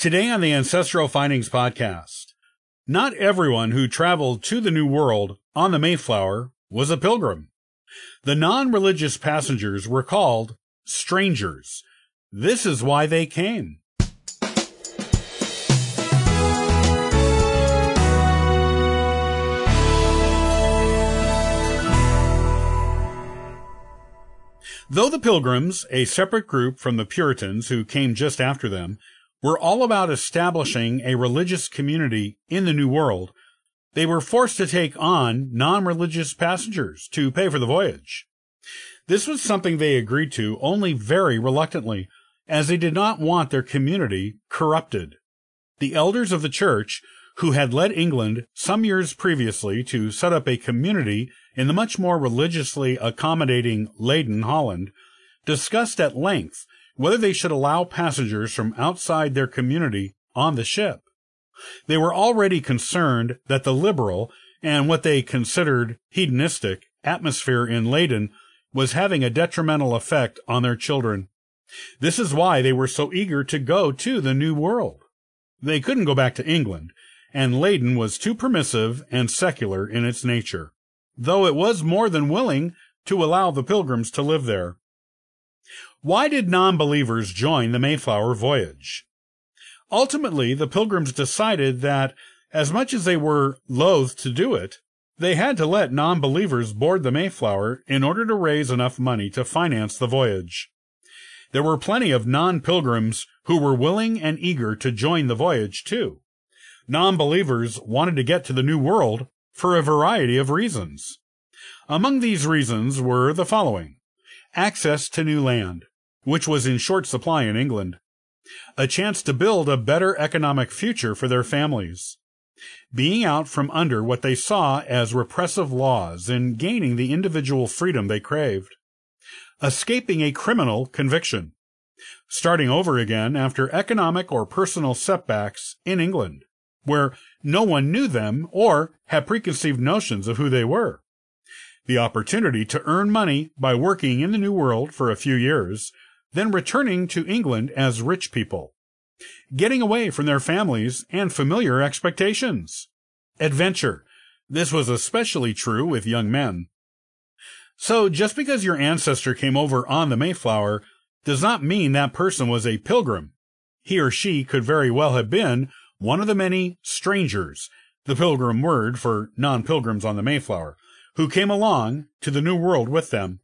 Today on the Ancestral Findings podcast, not everyone who traveled to the New World on the Mayflower was a pilgrim. The non-religious passengers were called strangers. This is why they came. Though the Pilgrims, a separate group from the Puritans who came just after them, were all about establishing a religious community in the New World, they were forced to take on non-religious passengers to pay for the voyage. This was something they agreed to only very reluctantly, as they did not want their community corrupted. The elders of the church, who had led England some years previously to set up a community in the much more religiously accommodating Leyden, Holland, discussed at length whether they should allow passengers from outside their community on the ship. They were already concerned that the liberal and what they considered hedonistic atmosphere in Leyden was having a detrimental effect on their children. This is why they were so eager to go to the New World. They couldn't go back to England, and Leyden was too permissive and secular in its nature, though it was more than willing to allow the pilgrims to live there. Why did non-believers join the Mayflower voyage? Ultimately, the pilgrims decided that, as much as they were loath to do it, they had to let non-believers board the Mayflower in order to raise enough money to finance the voyage. There were plenty of non-pilgrims who were willing and eager to join the voyage too. Non-believers wanted to get to the New World for a variety of reasons. Among these reasons were the following. Access to new land which was in short supply in England, a chance to build a better economic future for their families, being out from under what they saw as repressive laws and gaining the individual freedom they craved, escaping a criminal conviction, starting over again after economic or personal setbacks in England, where no one knew them or had preconceived notions of who they were. The opportunity to earn money by working in the New World for a few years then returning to England as rich people, getting away from their families and familiar expectations. Adventure. This was especially true with young men. So just because your ancestor came over on the Mayflower does not mean that person was a pilgrim. He or she could very well have been one of the many strangers, the pilgrim word for non-pilgrims on the Mayflower, who came along to the New World with them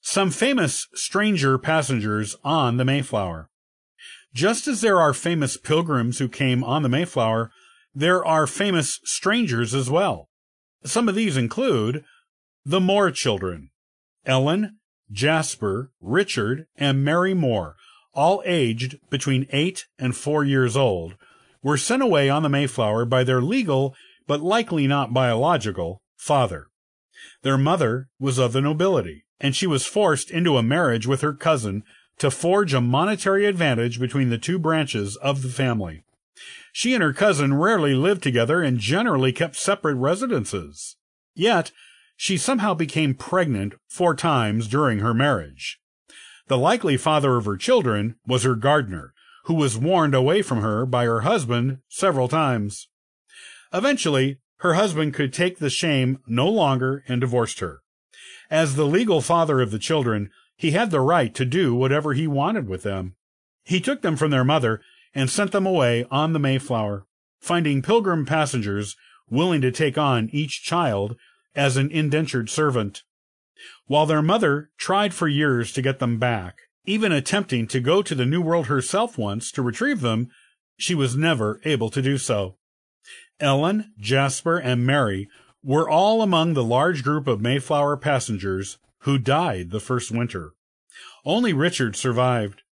some famous stranger passengers on the Mayflower. Just as there are famous pilgrims who came on the Mayflower, there are famous strangers as well. Some of these include the Moore children, Ellen, Jasper, Richard, and Mary Moore, all aged between eight and four years old, were sent away on the Mayflower by their legal, but likely not biological, father. Their mother was of the nobility and she was forced into a marriage with her cousin to forge a monetary advantage between the two branches of the family. She and her cousin rarely lived together and generally kept separate residences. Yet, she somehow became pregnant four times during her marriage. The likely father of her children was her gardener, who was warned away from her by her husband several times. Eventually, her husband could take the shame no longer and divorced her. As the legal father of the children, he had the right to do whatever he wanted with them. He took them from their mother and sent them away on the Mayflower, finding pilgrim passengers willing to take on each child as an indentured servant. While their mother tried for years to get them back, even attempting to go to the New World herself once to retrieve them, she was never able to do so. Ellen, Jasper, and Mary were all among the large group of Mayflower passengers who died the first winter. Only Richard survived.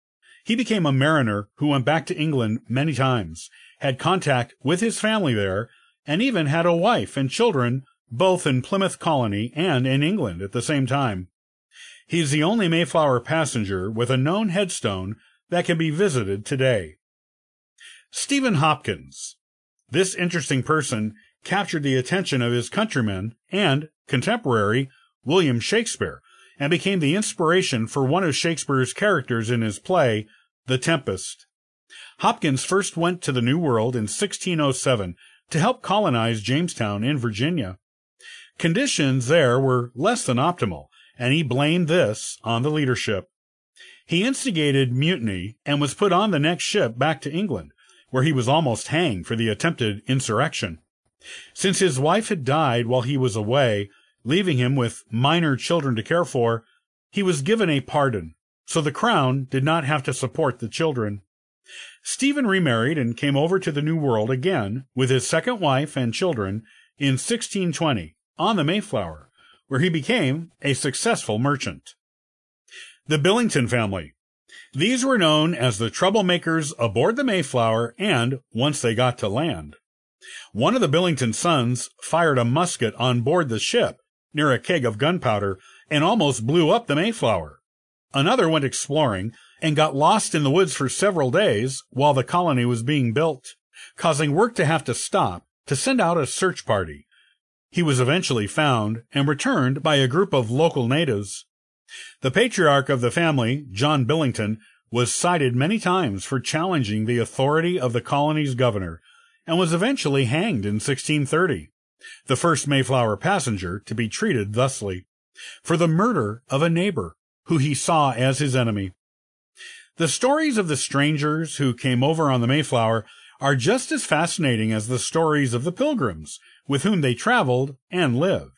He became a mariner who went back to England many times, had contact with his family there, and even had a wife and children both in Plymouth Colony and in England at the same time. He is the only Mayflower passenger with a known headstone that can be visited today. Stephen Hopkins. This interesting person captured the attention of his countrymen and contemporary William Shakespeare and became the inspiration for one of Shakespeare's characters in his play, The Tempest. Hopkins first went to the New World in 1607 to help colonize Jamestown in Virginia. Conditions there were less than optimal, and he blamed this on the leadership. He instigated mutiny and was put on the next ship back to England, where he was almost hanged for the attempted insurrection. Since his wife had died while he was away, leaving him with minor children to care for, he was given a pardon, so the crown did not have to support the children. Stephen remarried and came over to the New World again with his second wife and children in 1620 on the Mayflower, where he became a successful merchant. The Billington family. These were known as the troublemakers aboard the Mayflower and once they got to land. One of the Billington sons fired a musket on board the ship near a keg of gunpowder and almost blew up the Mayflower. Another went exploring and got lost in the woods for several days while the colony was being built, causing work to have to stop to send out a search party. He was eventually found and returned by a group of local natives. The patriarch of the family, John Billington, was cited many times for challenging the authority of the colony's governor and was eventually hanged in 1630, the first Mayflower passenger to be treated thusly, for the murder of a neighbor who he saw as his enemy. The stories of the strangers who came over on the Mayflower are just as fascinating as the stories of the pilgrims with whom they traveled and lived.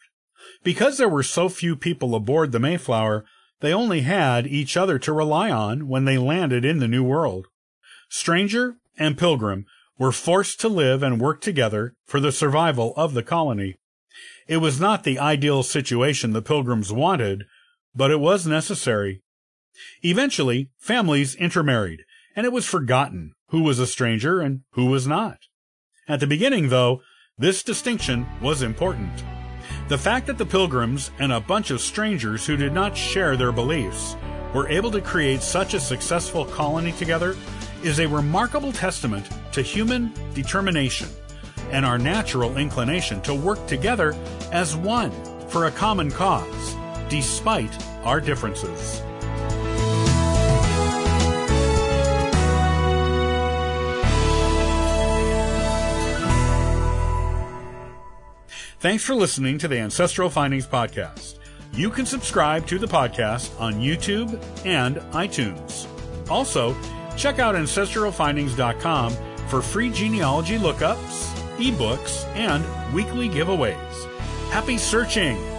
Because there were so few people aboard the Mayflower, they only had each other to rely on when they landed in the New World. Stranger and pilgrim were forced to live and work together for the survival of the colony. It was not the ideal situation the pilgrims wanted, but it was necessary. Eventually, families intermarried, and it was forgotten who was a stranger and who was not. At the beginning, though, this distinction was important. The fact that the pilgrims and a bunch of strangers who did not share their beliefs were able to create such a successful colony together is a remarkable testament to human determination and our natural inclination to work together as one for a common cause, despite our differences. Thanks for listening to the Ancestral Findings Podcast. You can subscribe to the podcast on YouTube and iTunes. Also, check out ancestralfindings.com for free genealogy lookups, ebooks, and weekly giveaways. Happy searching!